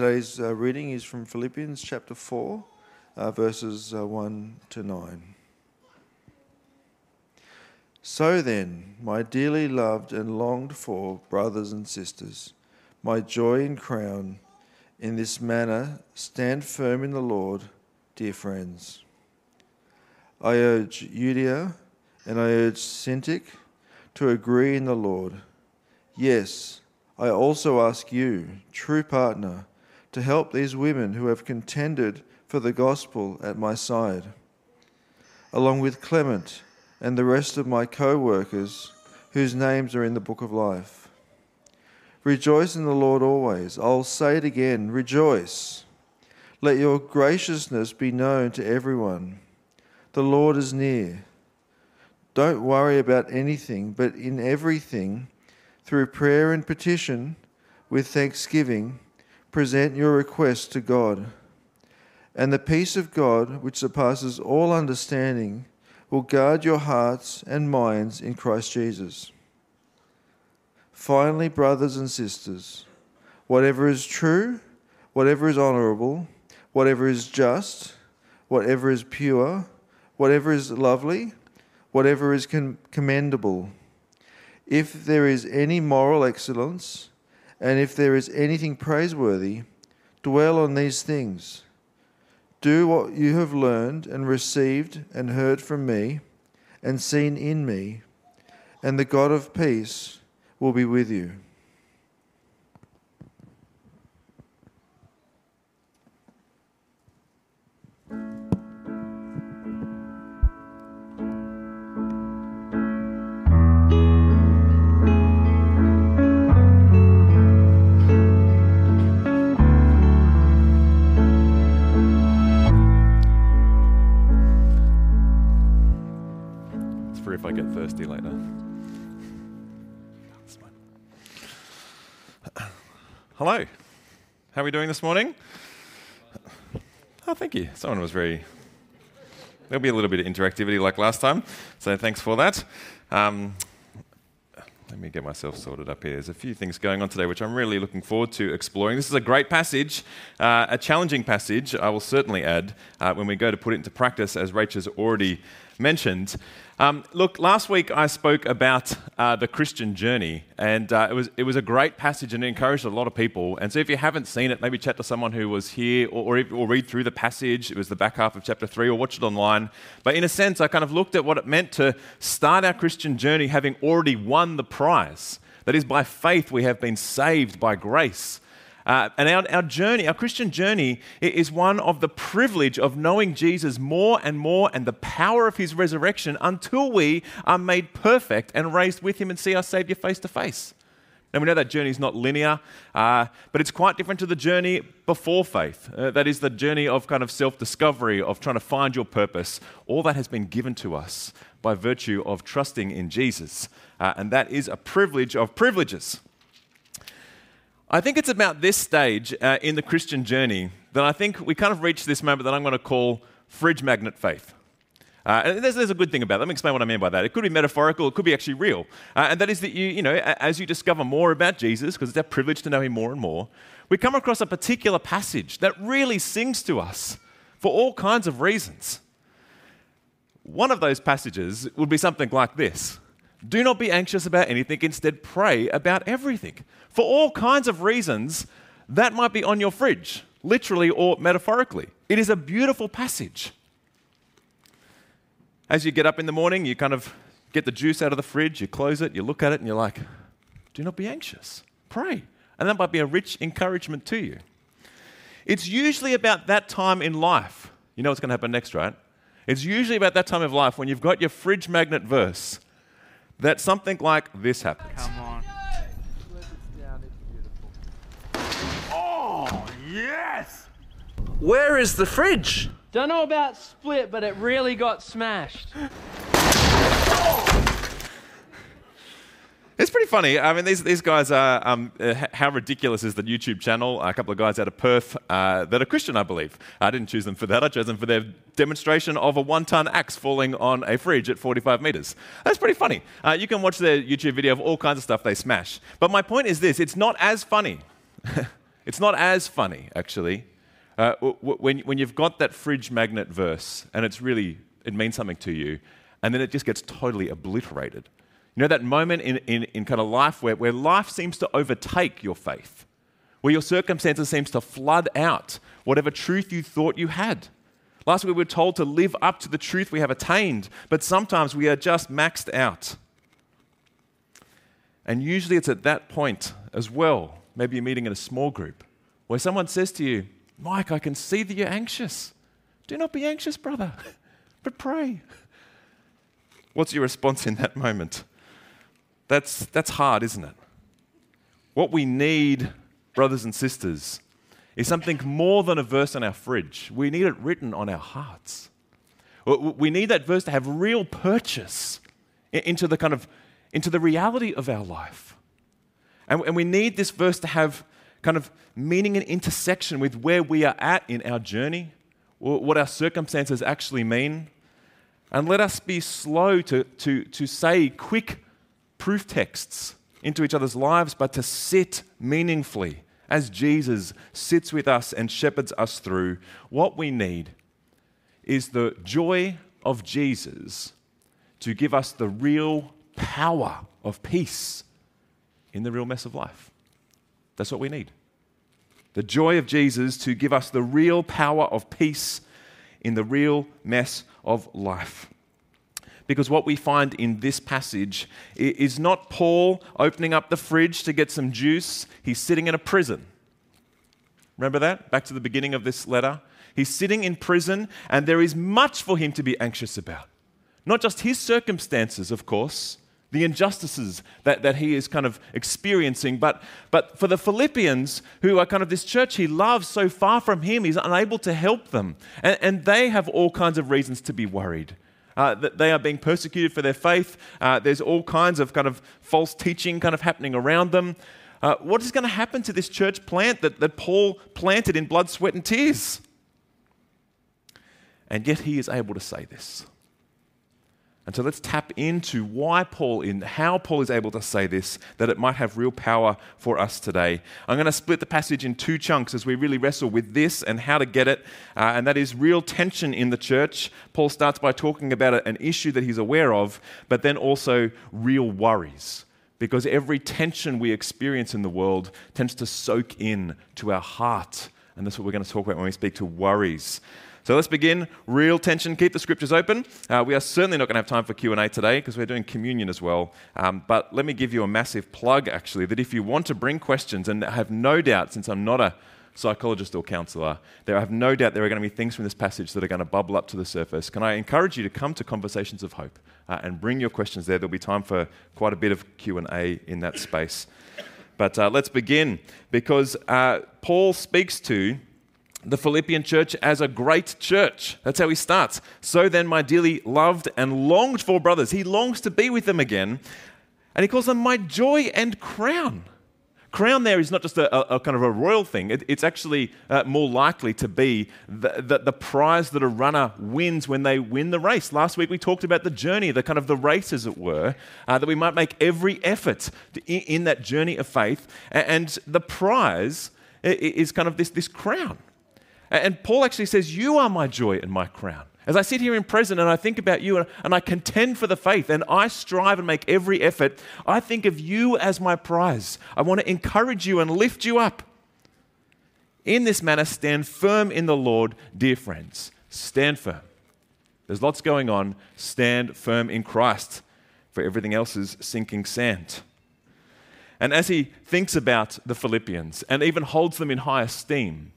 today's uh, reading is from Philippians chapter 4, uh, verses uh, 1 to 9. So then, my dearly loved and longed for brothers and sisters, my joy and crown, in this manner stand firm in the Lord, dear friends. I urge Euodia and I urge Syntyche to agree in the Lord. Yes, I also ask you, true partner, to help these women who have contended for the gospel at my side, along with Clement and the rest of my co workers whose names are in the book of life. Rejoice in the Lord always. I'll say it again rejoice. Let your graciousness be known to everyone. The Lord is near. Don't worry about anything, but in everything, through prayer and petition, with thanksgiving, present your request to God. And the peace of God, which surpasses all understanding, will guard your hearts and minds in Christ Jesus. Finally, brothers and sisters, whatever is true, whatever is honorable, whatever is just, whatever is pure, whatever is lovely, whatever is commendable, if there is any moral excellence, and if there is anything praiseworthy, dwell on these things. Do what you have learned and received and heard from me and seen in me, and the God of peace will be with you. Hello. How are we doing this morning? Oh, thank you. Someone was very. There'll be a little bit of interactivity like last time, so thanks for that. Um, let me get myself sorted up here. There's a few things going on today which I'm really looking forward to exploring. This is a great passage, uh, a challenging passage, I will certainly add, uh, when we go to put it into practice, as Rachel's already mentioned. Um, look, last week I spoke about uh, the Christian journey, and uh, it, was, it was a great passage and it encouraged a lot of people. And so, if you haven't seen it, maybe chat to someone who was here or, or, or, read through the passage. It was the back half of chapter 3, or watch it online. But in a sense, I kind of looked at what it meant to start our Christian journey having already won the prize. That is, by faith, we have been saved by grace. Uh, and our, our journey, our Christian journey, is one of the privilege of knowing Jesus more and more and the power of his resurrection until we are made perfect and raised with him and see our Savior face to face. And we know that journey is not linear, uh, but it's quite different to the journey before faith. Uh, that is the journey of kind of self discovery, of trying to find your purpose. All that has been given to us by virtue of trusting in Jesus. Uh, and that is a privilege of privileges. I think it's about this stage uh, in the Christian journey that I think we kind of reach this moment that I'm going to call fridge magnet faith. Uh, and there's, there's, a good thing about it. Let me explain what I mean by that. It could be metaphorical, it could be actually real. Uh, and that is that you, you know, as you discover more about Jesus, because it's our privilege to know him more and more, we come across a particular passage that really sings to us for all kinds of reasons. One of those passages would be something like this Do not be anxious about anything, instead, pray about everything for all kinds of reasons, that might be on your fridge, literally or metaphorically. It is a beautiful passage. As you get up in the morning, you kind of get the juice out of the fridge, you close it, you look at it, and you're like, do not be anxious. Pray. And that might be a rich encouragement to you. It's usually about that time in life. You know what's going to happen next, right? It's usually about that time of life when you've got your fridge magnet verse that something like this happens. Come on. Oh, yes! Where is the fridge? Don't know about split, but it really got smashed. Oh, It's pretty funny. I mean, these, these guys are, um, uh, how ridiculous is the YouTube channel? A couple of guys out of Perth uh, that are Christian, I believe. I didn't choose them for that. I chose them for their demonstration of a one ton axe falling on a fridge at 45 meters. That's pretty funny. Uh, you can watch their YouTube video of all kinds of stuff they smash. But my point is this it's not as funny. It's not as funny, actually, uh, w- w- when, when you've got that fridge magnet verse and it's really, it means something to you, and then it just gets totally obliterated. You know that moment in, in, in kind of life where, where life seems to overtake your faith, where your circumstances seems to flood out whatever truth you thought you had. Last week we were told to live up to the truth we have attained, but sometimes we are just maxed out. And usually it's at that point as well, maybe you're meeting in a small group, where someone says to you, Mike, I can see that you're anxious. Do not be anxious, brother, but pray. What's your response in that moment? That's, that's hard, isn't it? What we need, brothers and sisters, is something more than a verse on our fridge. We need it written on our hearts. We need that verse to have real purchase into the kind of into the reality of our life. And, we need this verse to have kind of meaning and intersection with where we are at in our journey, what our circumstances actually mean. And let us be slow to, to, to say quick proof texts into each other's lives, but to sit meaningfully as Jesus sits with us and shepherds us through. What we need is the joy of Jesus to give us the real power of peace in the real mess of life. That's what we need. The joy of Jesus to give us the real power of peace in the real mess of life. Because what we find in this passage is not Paul opening up the fridge to get some juice, he's sitting in a prison. Remember that? Back to the beginning of this letter. He's sitting in prison, and there is much for him to be anxious about. Not just his circumstances, of course, the injustices that, that he is kind of experiencing, but, but for the Philippians, who are kind of this church he loves so far from him, he's unable to help them. And, and they have all kinds of reasons to be worried. Uh, that they are being persecuted for their faith. Uh, there's all kinds of kind of false teaching kind of happening around them. Uh, what is going to happen to this church plant that, that Paul planted in blood, sweat, and tears? And yet he is able to say this. And so let's tap into why Paul, in how Paul is able to say this, that it might have real power for us today. I'm going to split the passage in two chunks as we really wrestle with this and how to get it, uh, and that is real tension in the church. Paul starts by talking about an issue that he's aware of, but then also real worries. Because every tension we experience in the world tends to soak in to our heart. And that's what we're going to talk about when we speak to worries. So let's begin. Real tension. Keep the scriptures open. Uh, we are certainly not going to have time for Q and A today because we're doing communion as well. Um, but let me give you a massive plug, actually, that if you want to bring questions, and I have no doubt, since I'm not a psychologist or counselor, there I have no doubt there are going to be things from this passage that are going to bubble up to the surface. Can I encourage you to come to Conversations of Hope uh, and bring your questions there? There'll be time for quite a bit of Q and A in that space. But uh, let's begin because uh, Paul speaks to the Philippian church as a great church. That's how he starts. So then, my dearly loved and longed for brothers, he longs to be with them again, and he calls them my joy and crown. Crown there is not just a, a, a kind of a royal thing, it, it's actually uh, more likely to be the, the, the, prize that a runner wins when they win the race. Last week we talked about the journey, the kind of the race, as it were, uh, that we might make every effort to, in, in, that journey of faith. And the prize is kind of this, this crown. And Paul actually says, You are my joy and my crown. As I sit here in prison and I think about you and I contend for the faith and I strive and make every effort, I think of you as my prize. I want to encourage you and lift you up. In this manner, stand firm in the Lord, dear friends. Stand firm. There's lots going on. Stand firm in Christ, for everything else is sinking sand. And as he thinks about the Philippians and even holds them in high esteem,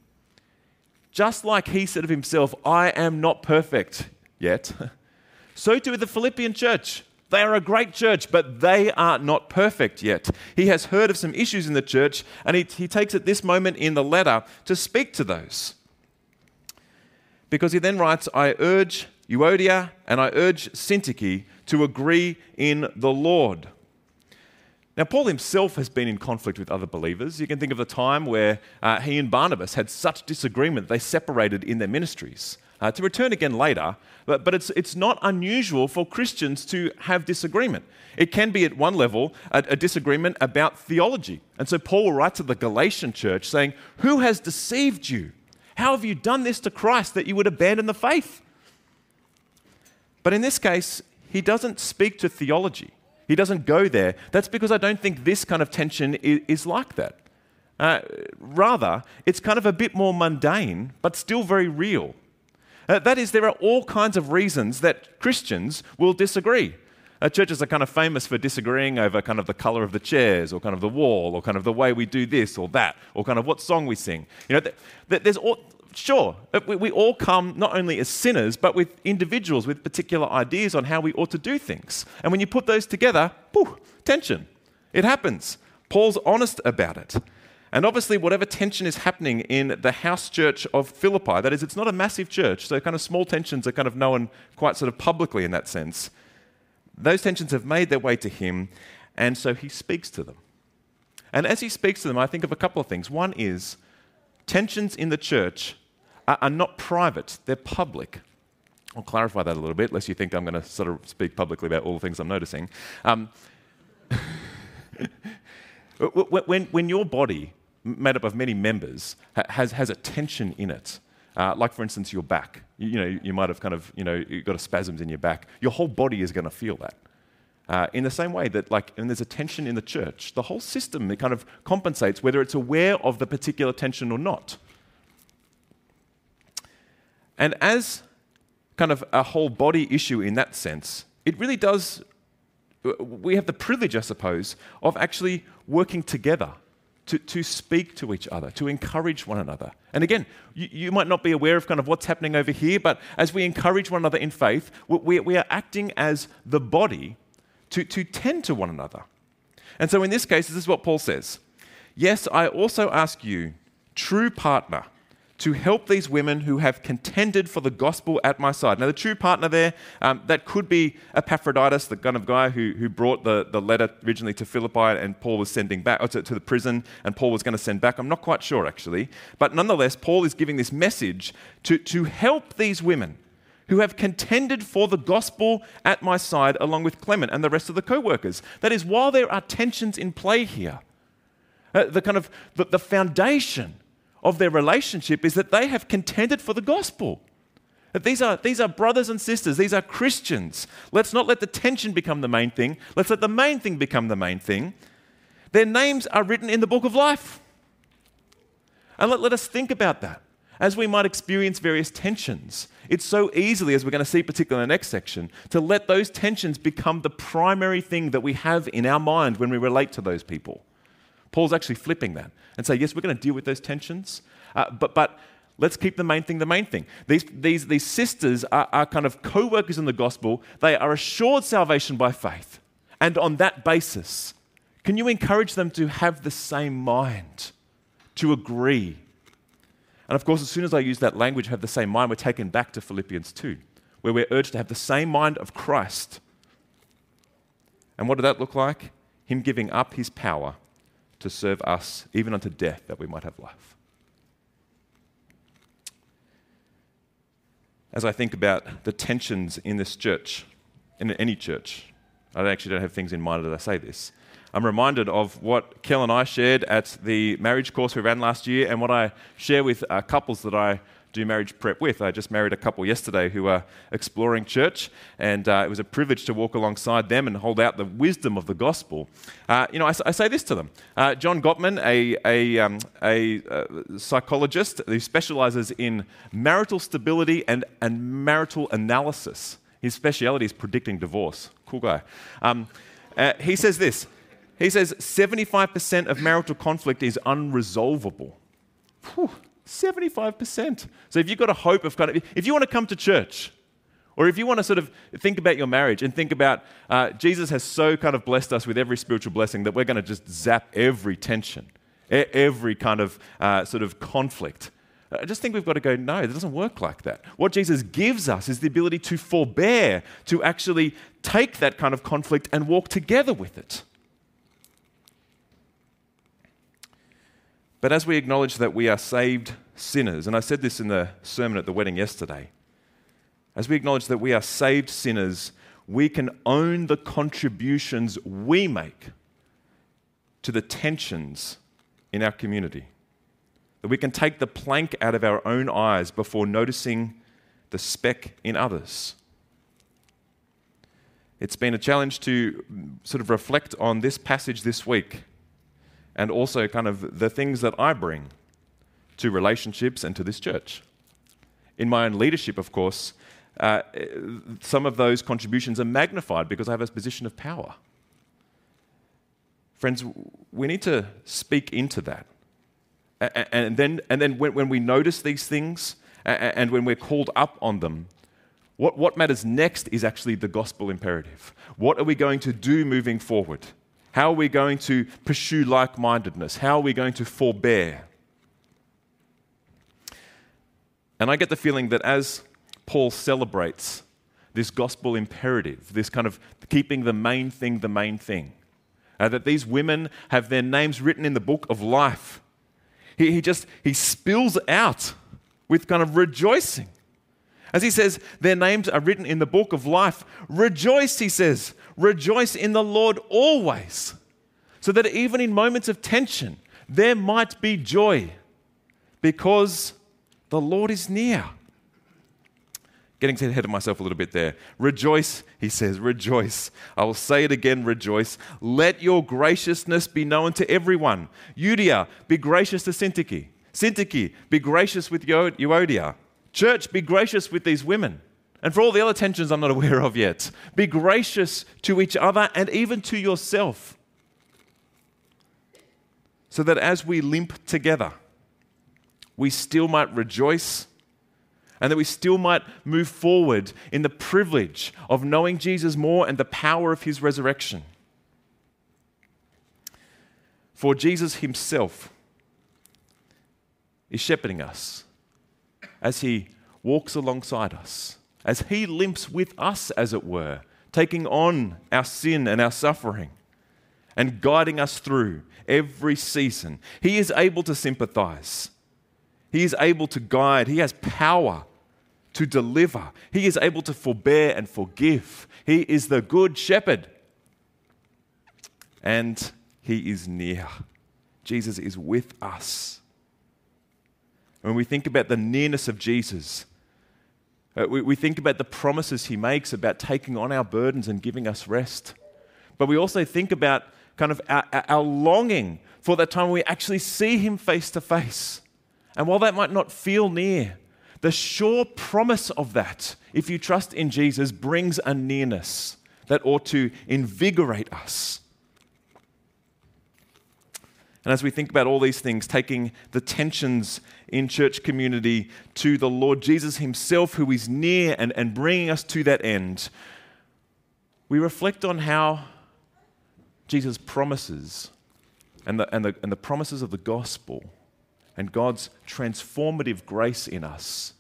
just like he said of himself, I am not perfect yet, so too with the Philippian church. They are a great church, but they are not perfect yet. He has heard of some issues in the church, and he, he takes at this moment in the letter to speak to those. Because he then writes, I urge Euodia and I urge Syntyche to agree in the Lord. Now, Paul himself has been in conflict with other believers. You can think of the time where uh, he and Barnabas had such disagreement they separated in their ministries. uh, to return again later, but, but it's, it's not unusual for Christians to have disagreement. It can be at one level a, a disagreement about theology. And so Paul will write to the Galatian church saying, Who has deceived you? How have you done this to Christ that you would abandon the faith? But in this case, he doesn't speak to theology. He doesn't go there. That's because I don't think this kind of tension is, is like that. Uh, rather, it's kind of a bit more mundane, but still very real. Uh, that is, there are all kinds of reasons that Christians will disagree. Uh, churches are kind of famous for disagreeing over kind of the color of the chairs or kind of the wall or kind of the way we do this or that or kind of what song we sing. You know, th- th- there's all, sure, we, we all come not only as sinners, but with individuals with particular ideas on how we ought to do things. And when you put those together, poof, tension. It happens. Paul's honest about it. And obviously, whatever tension is happening in the house church of Philippi, that is, it's not a massive church, so kind of small tensions are kind of known quite sort of publicly in that sense. Those tensions have made their way to him, and so he speaks to them. And as he speaks to them, I think of a couple of things. One is tensions in the church are, not private, they're public. I'll clarify that a little bit, lest you think I'm going to sort of speak publicly about all the things I'm noticing. Um, when, when your body made up of many members, has, has a tension in it. Uh, like, for instance, your back. You, you, know, you might have kind of, you know, you've got a spasms in your back. Your whole body is going to feel that. Uh, in the same way that, like, when there's a tension in the church, the whole system it kind of compensates whether it's aware of the particular tension or not. And as kind of a whole body issue in that sense, it really does. We have the privilege, I suppose, of actually working together to, to speak to each other, to encourage one another. And again, you, you, might not be aware of kind of what's happening over here, but as we encourage one another in faith, we, we are acting as the body to, to tend to one another. And so in this case, this is what Paul says Yes, I also ask you, true partner, to help these women who have contended for the gospel at my side. Now, the true partner there, um, that could be Epaphroditus, the kind of guy who, who brought the, the letter originally to Philippi and Paul was sending back, to, to the prison, and Paul was going to send back. I'm not quite sure, actually. But nonetheless, Paul is giving this message to, to help these women who have contended for the gospel at my side, along with Clement and the rest of the co workers. That is, while there are tensions in play here, uh, the kind of the, the foundation of their relationship is that they have contended for the gospel. That these are, these are brothers and sisters, these are Christians. Let's not let the tension become the main thing, let's let the main thing become the main thing. Their names are written in the book of life. And let, let us think about that. As we might experience various tensions, it's so easily, as we're going to see particularly in the next section, to let those tensions become the primary thing that we have in our mind when we relate to those people. Paul's actually flipping that and say, yes, we're going to deal with those tensions, uh, but, but let's keep the main thing the main thing. These, these, these sisters are, are kind of co workers in the gospel. They are assured salvation by faith. And on that basis, can you encourage them to have the same mind, to agree? And of course, as soon as I use that language, have the same mind, we're taken back to Philippians 2, where we're urged to have the same mind of Christ. And what did that look like? Him giving up his power to serve us, even unto death, that we might have life. As I think about the tensions in this church, in any church, I actually don't have things in mind as I say this. I'm reminded of what Kel and I shared at the marriage course we ran last year and what I share with uh, couples that I do marriage prep with. I just married a couple yesterday who are exploring church, and uh, it was a privilege to walk alongside them and hold out the wisdom of the gospel. Uh, you know, I, I, say this to them. Uh, John Gottman, a, a, um, a uh, psychologist who specializes in marital stability and, and marital analysis, his speciality is predicting divorce. Cool guy. Um, uh, he says this. He says 75% of marital conflict is unresolvable. Whew. 75%. So if you've got a hope of kind of, if you want to come to church, or if you want to sort of think about your marriage and think about uh, Jesus has so kind of blessed us with every spiritual blessing that we're going to just zap every tension, every kind of uh, sort of conflict. I just think we've got to go, no, it doesn't work like that. What Jesus gives us is the ability to forbear, to actually take that kind of conflict and walk together with it. But as we acknowledge that we are saved sinners, and I said this in the sermon at the wedding yesterday, as we acknowledge that we are saved sinners, we can own the contributions we make to the tensions in our community. That we can take the plank out of our own eyes before noticing the speck in others. It's been a challenge to sort of reflect on this passage this week and also kind of the things that I bring to relationships and to this church. In my own leadership, of course, uh, some of those contributions are magnified because I have a position of power. Friends, we need to speak into that. And then, and then when, we notice these things and when we're called up on them, what, what matters next is actually the gospel imperative. What are we going to do moving forward? How are we going to pursue like mindedness? How are we going to forbear? And I get the feeling that as Paul celebrates this gospel imperative, this kind of keeping the main thing the main thing, uh, that these women have their names written in the book of life. He, he just he spills out with kind of rejoicing. As he says, their names are written in the book of life. Rejoice, he says, rejoice in the Lord always. So that even in moments of tension, there might be joy because the Lord is near getting ahead of myself a little bit there. Rejoice, he says, rejoice. I will say it again, rejoice. Let your graciousness be known to everyone. Euodia, be gracious to Syntyche. Syntyche, be gracious with Euodia. Church, be gracious with these women. And for all the other tensions I'm not aware of yet, be gracious to each other and even to yourself. So that as we limp together, we still might rejoice and that we still might move forward in the privilege of knowing Jesus more and the power of his resurrection. For Jesus himself is shepherding us as he walks alongside us, as he limps with us, as it were, taking on our sin and our suffering and guiding us through every season. He is able to sympathize. He is able to guide. He has power to deliver. He is able to forbear and forgive. He is the good shepherd. And he is near. Jesus is with us. When we think about the nearness of Jesus, uh, we, we think about the promises he makes about taking on our burdens and giving us rest. But we also think about kind of our, our longing for that time when we actually see him face to face. And while that might not feel near, the sure promise of that, if you trust in Jesus, brings a nearness that ought to invigorate us. And as we think about all these things, taking the tensions in church community to the Lord Jesus Himself, who is near and, and bringing us to that end, we reflect on how Jesus' promises and the, and the, and the promises of the gospel and God's transformative grace in us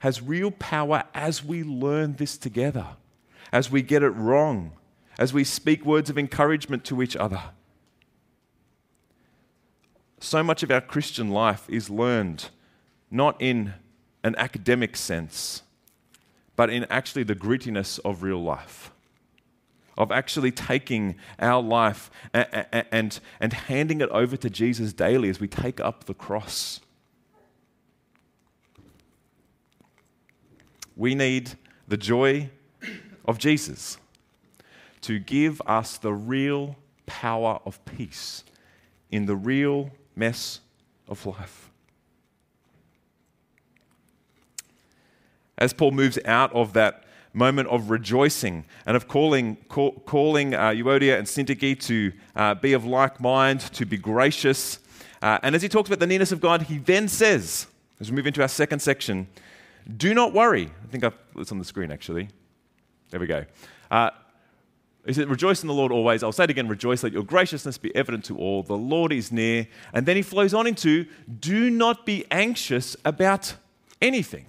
has real power as we learn this together, as we get it wrong, as we speak words of encouragement to each other. So much of our Christian life is learned not in an academic sense, but in actually the grittiness of real life of actually taking our life and, and, and handing it over to Jesus daily as we take up the cross. We need the joy of Jesus to give us the real power of peace in the real mess of life. As Paul moves out of that moment of rejoicing and of calling, call, calling uh, Euodia and Syntyche to uh, be of like mind, to be gracious. Uh, and as he talks about the nearness of God, he then says, as we move into our second section, do not worry. I think I've, it's on the screen actually. There we go. Uh, he said, Rejoice in the Lord always. I'll say it again, rejoice, let your graciousness be evident to all. The Lord is near. And then he flows on into, Do not be anxious about anything.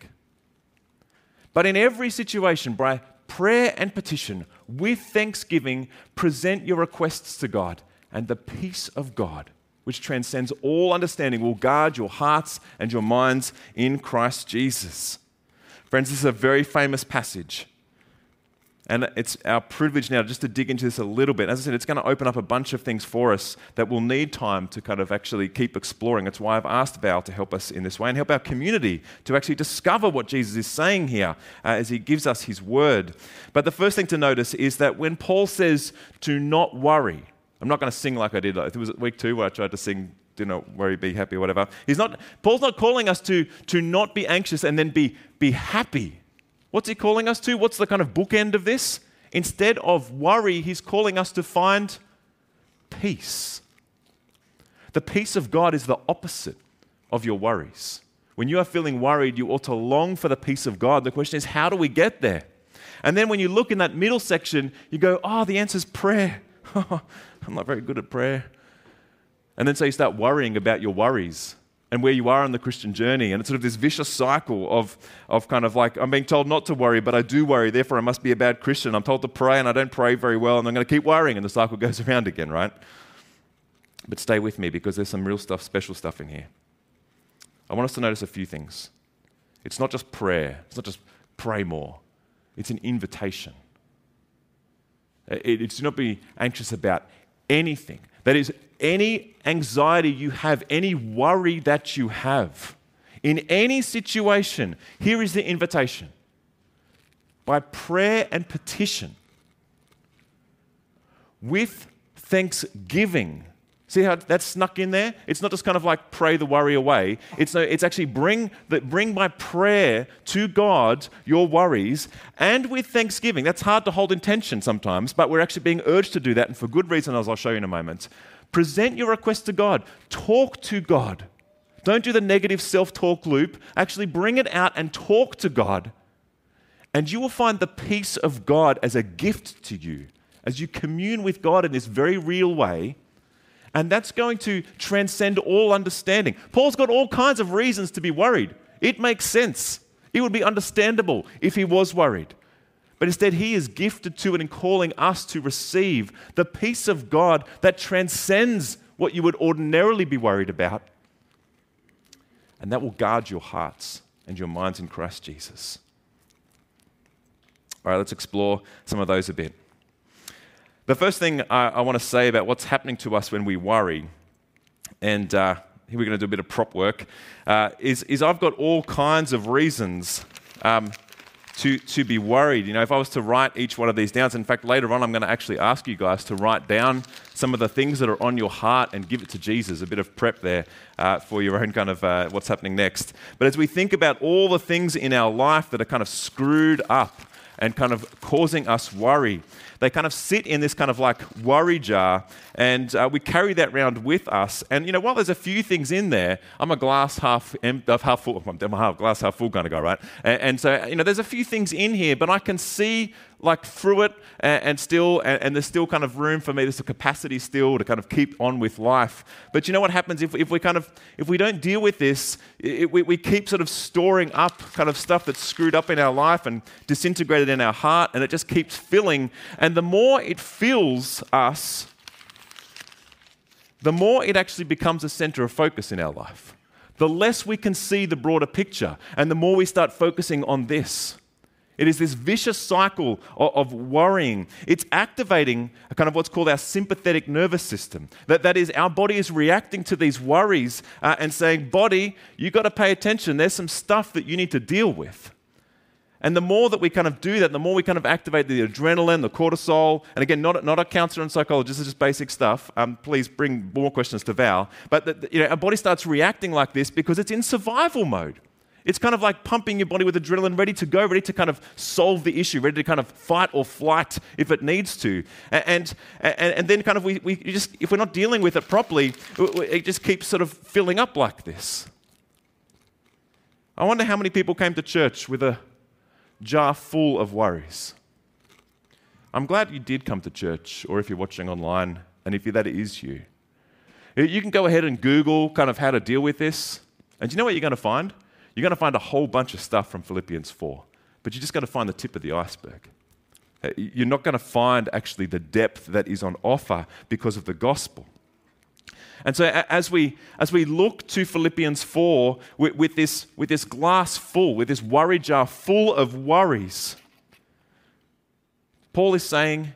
But in every situation, by prayer and petition, with thanksgiving, present your requests to God, and the peace of God, which transcends all understanding, will guard your hearts and your minds in Christ Jesus. Friends, this is a very famous passage. And it's our privilege now just to dig into this a little bit. As I said, it's going to open up a bunch of things for us that we'll need time to kind of actually keep exploring. That's why I've asked Val to help us in this way and help our community to actually discover what Jesus is saying here uh, as he gives us his word. But the first thing to notice is that when Paul says to not worry, I'm not going to sing like I did. It was week two where I tried to sing do not worry, be happy, whatever. He's not, Paul's not calling us to, to not be anxious and then be, be happy. What's he calling us to? What's the kind of bookend of this? Instead of worry, he's calling us to find peace. The peace of God is the opposite of your worries. When you are feeling worried, you ought to long for the peace of God. The question is, how do we get there? And then when you look in that middle section, you go, oh, the answer is prayer. I'm not very good at prayer. And then so you start worrying about your worries and where you are on the Christian journey. And it's sort of this vicious cycle of, of kind of like, I'm being told not to worry, but I do worry, therefore I must be a bad Christian. I'm told to pray and I don't pray very well, and I'm going to keep worrying, and the cycle goes around again, right? But stay with me because there's some real stuff, special stuff in here. I want us to notice a few things. It's not just prayer, it's not just pray more, it's an invitation. It's to not be anxious about anything. That is, any anxiety you have, any worry that you have, in any situation, here is the invitation. By prayer and petition, with thanksgiving. See how that's snuck in there? It's not just kind of like pray the worry away. It's, it's actually bring, the, bring by prayer to God your worries and with thanksgiving. That's hard to hold in tension sometimes, but we're actually being urged to do that, and for good reason, as I'll show you in a moment. Present your request to God. Talk to God. Don't do the negative self talk loop. Actually, bring it out and talk to God. And you will find the peace of God as a gift to you as you commune with God in this very real way. And that's going to transcend all understanding. Paul's got all kinds of reasons to be worried. It makes sense. It would be understandable if he was worried. But instead, He is gifted to and in calling us to receive the peace of God that transcends what you would ordinarily be worried about. And that will guard your hearts and your minds in Christ Jesus. All right, let's explore some of those a bit. The first thing I, I want to say about what's happening to us when we worry, and uh, here we're going to do a bit of prop work, uh, is, is I've got all kinds of reasons um, to, to be worried. You know, if I was to write each one of these down, in fact, later on, I'm going to actually ask you guys to write down some of the things that are on your heart and give it to Jesus. A bit of prep there uh, for your own kind of uh, what's happening next. But as we think about all the things in our life that are kind of screwed up and kind of causing us worry, they kind of sit in this kind of like worry jar, and uh, we carry that around with us. And you know, while there's a few things in there, I'm a glass half em- half full, I'm a half glass half full kind of guy, right? And, and so you know, there's a few things in here, but I can see like through it and, and still, and, and, there's still kind of room for me, there's a capacity still to kind of keep on with life. But you know what happens if, if we kind of, if we don't deal with this, it, we, we keep sort of storing up kind of stuff that's screwed up in our life and disintegrated in our heart, and it just keeps filling. And the more it fills us, the more it actually becomes a center of focus in our life. The less we can see the broader picture, and the more we start focusing on this. It is this vicious cycle of, worrying. It's activating a kind of what's called our sympathetic nervous system. That, that is, our body is reacting to these worries uh, and saying, Body, you've got to pay attention. There's some stuff that you need to deal with. And the more that we kind of do that, the more we kind of activate the adrenaline, the cortisol. And again, not, not a counselor and psychologist, is just basic stuff. Um, please bring more questions to Val. But the, you know, our body starts reacting like this because it's in survival mode. It's kind of like pumping your body with adrenaline, ready to go, ready to kind of solve the issue, ready to kind of fight or flight if it needs to. And, and, and then, kind of, we, we just, if we're not dealing with it properly, it just keeps sort of filling up like this. I wonder how many people came to church with a jar full of worries. I'm glad you did come to church, or if you're watching online, and if that is you. You can go ahead and Google kind of how to deal with this. And you know what you're going to find? You're going to find a whole bunch of stuff from Philippians 4, but you're just going to find the tip of the iceberg. Uh, you're not going to find actually the depth that is on offer because of the gospel. And so, as we, as we look to Philippians 4 with, with, this, with this glass full, with this worry jar full of worries, Paul is saying,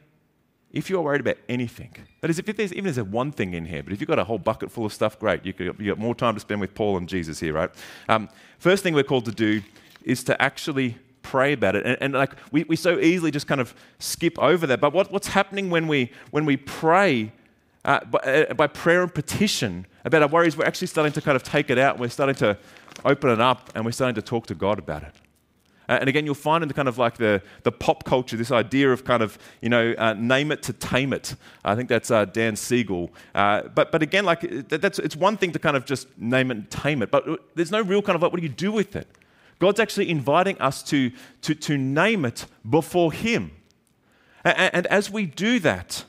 if you're worried about anything, that is, if there's even if there's one thing in here, but if you've got a whole bucket full of stuff, great. You have got more time to spend with Paul and Jesus here, right? Um, first thing we're called to do is to actually pray about it. And, and, like we, we so easily just kind of skip over that. But what, what's happening when we when we pray uh, by, uh, by prayer and petition about our worries, we're actually starting to kind of take it out. And we're starting to open it up, and we're starting to talk to God about it. Uh, and again, you'll find in the kind of like the, the pop culture this idea of kind of, you know, uh, name it to tame it. I think that's uh, Dan Siegel. Uh, but, but again, like that, that's, it's one thing to kind of just name it and tame it, but there's no real kind of like, what do you do with it? God's actually inviting us to, to, to name it before Him. And, and as we do that,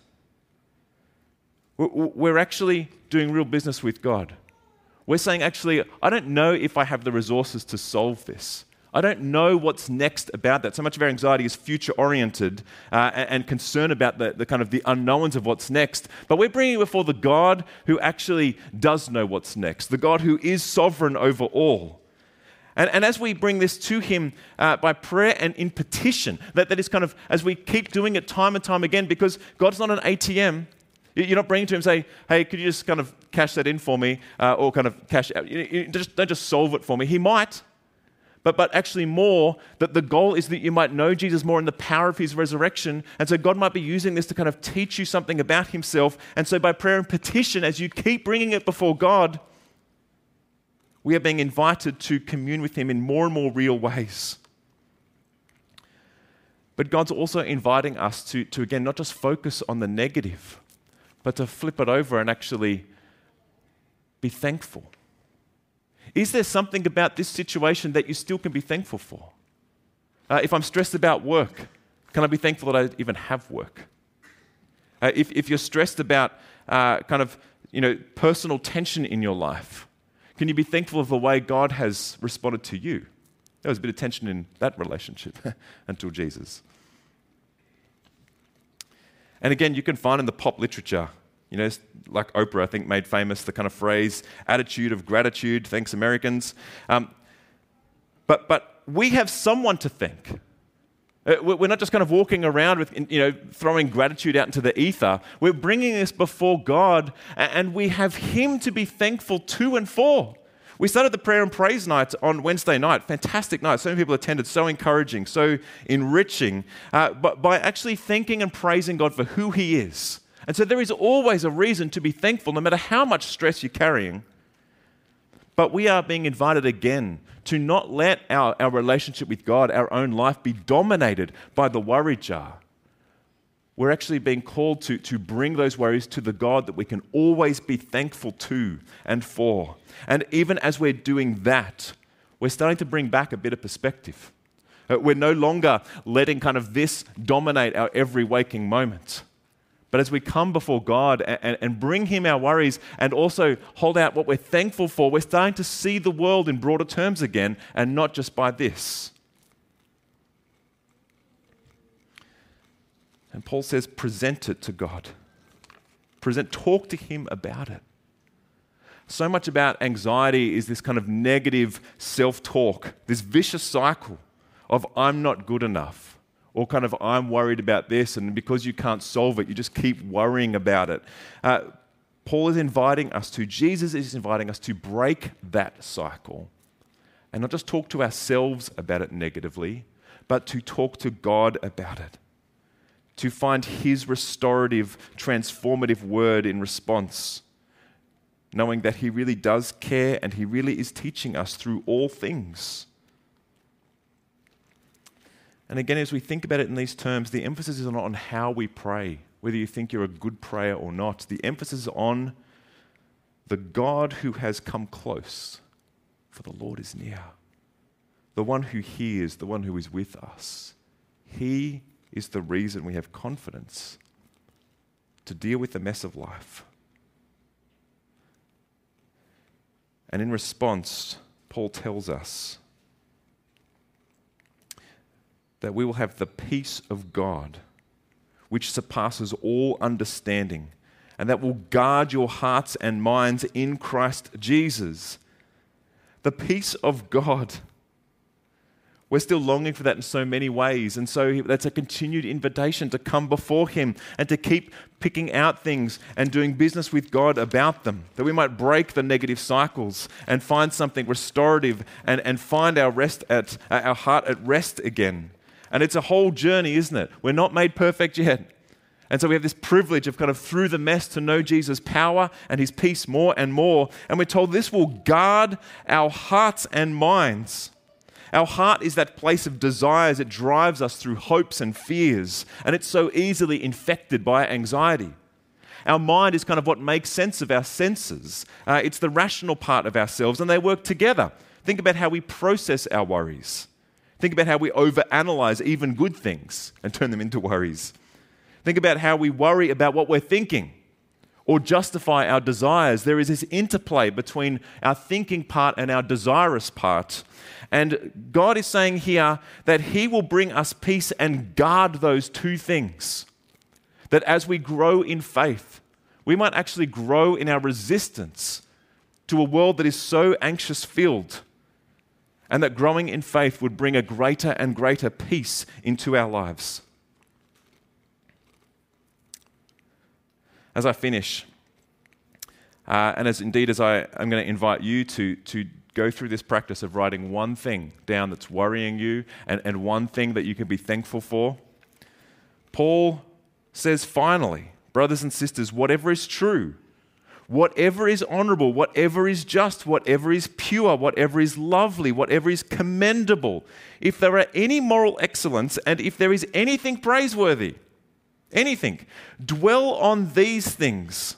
we're actually doing real business with God. We're saying, actually, I don't know if I have the resources to solve this. I don't know what's next about that. So much of our anxiety is future oriented uh, and, concern about the, the kind of the unknowns of what's next. But we're bringing before the God who actually does know what's next, the God who is sovereign over all. And, and, as we bring this to Him uh, by prayer and in petition, that, that is kind of as we keep doing it time and time again, because God's not an ATM. You're not bringing to Him say, "Hey, could you just kind of cash that in for me, uh, or kind of cash out? You, you just, don't just solve it for me." He might, but, but actually more that the goal is that you might know Jesus more in the power of his resurrection. And so God might be using this to kind of teach you something about himself. And so by prayer and petition, as you keep bringing it before God, we are being invited to commune with him in more and more real ways. But God's also inviting us to, to again, not just focus on the negative, but to flip it over and actually be thankful is there something about this situation that you still can be thankful for? Uh, if I'm stressed about work, can I be thankful that I even have work? Uh, if, if you're stressed about uh, kind of you know, personal tension in your life, can you be thankful of the way God has responded to you? There was a bit of tension in that relationship until Jesus. And again, you can find in the pop literature you know, like Oprah, I think, made famous the kind of phrase attitude of gratitude, thanks, Americans. Um, but, but we have someone to thank. Uh, we're not just kind of walking around with, you know, throwing gratitude out into the ether. We're bringing this before God, and we have Him to be thankful to and for. We started the prayer and praise night on Wednesday night. Fantastic night. So many people attended, so encouraging, so enriching. Uh, but by actually thanking and praising God for who He is and so there is always a reason to be thankful, no matter how much stress you're carrying. But we are being invited again to not let our, our relationship with God, our own life, be dominated by the worry jar. We're actually being called to, to bring those worries to the God that we can always be thankful to and for. And even as we're doing that, we're starting to bring back a bit of perspective. Uh, we're no longer letting kind of this dominate our every waking moment. But as we come before God and, and, bring Him our worries and also hold out what we're thankful for, we're starting to see the world in broader terms again and not just by this. And Paul says, present it to God. Present, talk to Him about it. So much about anxiety is this kind of negative self talk, this vicious cycle of I'm not good enough or kind of I'm worried about this, and because you can't solve it, you just keep worrying about it. Uh, Paul is inviting us to, Jesus is inviting us to break that cycle and not just talk to ourselves about it negatively, but to talk to God about it. To find His restorative, transformative word in response, knowing that He really does care and He really is teaching us through all things. And again, as we think about it in these terms, the emphasis is not on how we pray, whether you think you're a good prayer or not. The emphasis is on the God who has come close, for the Lord is near. The one who hears, the one who is with us. He is the reason we have confidence to deal with the mess of life. And in response, Paul tells us that we will have the peace of God, which surpasses all understanding, and that will guard your hearts and minds in Christ Jesus. The peace of God. We're still longing for that in so many ways. And so that's a continued invitation to come before Him and to keep picking out things and doing business with God about them, that we might break the negative cycles and find something restorative and, and find our, rest at, uh, our heart at rest again. And it's a whole journey, isn't it? We're not made perfect yet. And so we have this privilege of kind of through the mess to know Jesus' power and his peace more and more. And we're told this will guard our hearts and minds. Our heart is that place of desires. It drives us through hopes and fears, and it's so easily infected by anxiety. Our mind is kind of what makes sense of our senses. Uh, it's the rational part of ourselves, and they work together. Think about how we process our worries. Think about how we overanalyze even good things and turn them into worries. Think about how we worry about what we're thinking or justify our desires. There is this interplay between our thinking part and our desirous part. And God is saying here that He will bring us peace and guard those two things. That as we grow in faith, we might actually grow in our resistance to a world that is so anxious filled. And that growing in faith would bring a greater and greater peace into our lives. As I finish, uh, and as indeed as I, I'm going to invite you to, to go through this practice of writing one thing down that's worrying you and, and one thing that you can be thankful for, Paul says, finally, brothers and sisters, whatever is true, whatever is honorable, whatever is just, whatever is pure, whatever is lovely, whatever is commendable, if there are any moral excellence and if there is anything praiseworthy, anything. Dwell on these things.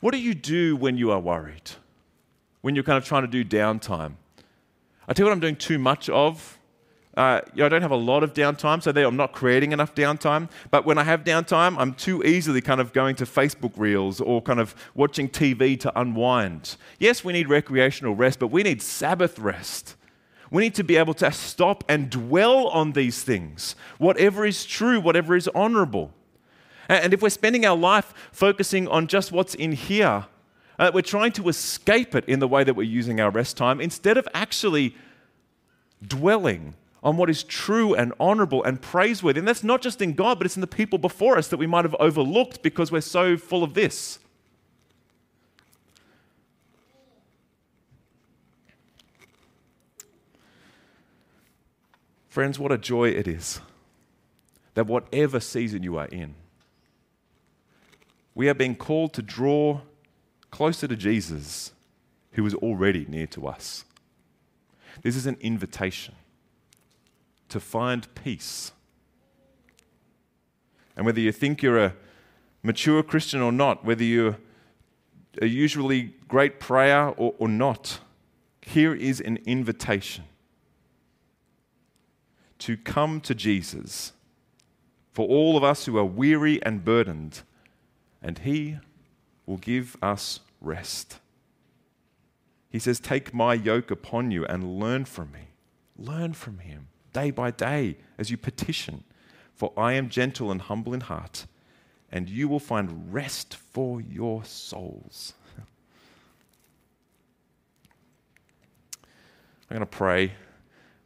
What do you do when you are worried? When you're kind of trying to do downtime? I tell you what I'm doing too much of. Uh, you know, I don't have a lot of downtime, so I'm not creating enough downtime. But when I have downtime, I'm too easily kind of going to Facebook reels or kind of watching TV to unwind. Yes, we need recreational rest, but we need Sabbath rest. We need to be able to stop and dwell on these things, whatever is true, whatever is honorable. And if we're spending our life focusing on just what's in here, uh, we're trying to escape it in the way that we're using our rest time instead of actually dwelling on what is true and honorable and praiseworthy. And that's not just in God, but it's in the people before us that we might have overlooked because we're so full of this. Friends, what a joy it is that whatever season you are in, we are being called to draw closer to Jesus, who is already near to us. This is an invitation to find peace. And whether you think you're a mature Christian or not, whether you're a usually great prayer or, or not, here is an invitation to come to Jesus for all of us who are weary and burdened, and He will give us rest. He says, Take my yoke upon you and learn from me. Learn from Him day by day as you petition. For I am gentle and humble in heart, and you will find rest for your souls. I'm going to pray.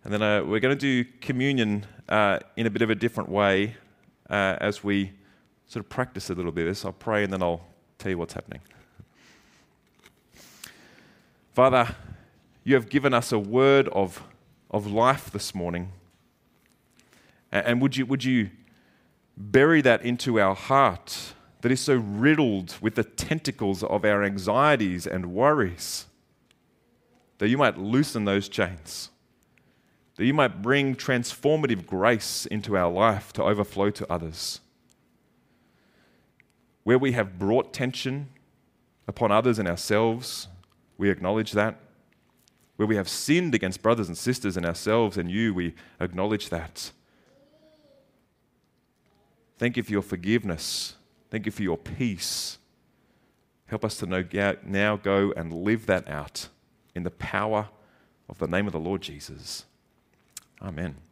And then uh, we're going to do communion uh, in a bit of a different way uh, as we sort of practice a little bit. this. I'll pray and then I'll tell you what's happening. Father, you have given us a word of, of life this morning. And would you, would you bury that into our heart that is so riddled with the tentacles of our anxieties and worries, that you might loosen those chains? That you might bring transformative grace into our life to overflow to others. Where we have brought tension upon others and ourselves, we acknowledge that. Where we have sinned against brothers and sisters and ourselves and you, we acknowledge that. Thank you for your forgiveness. Thank you for your peace. Help us to know, now go and live that out in the power of the name of the Lord Jesus. Amen.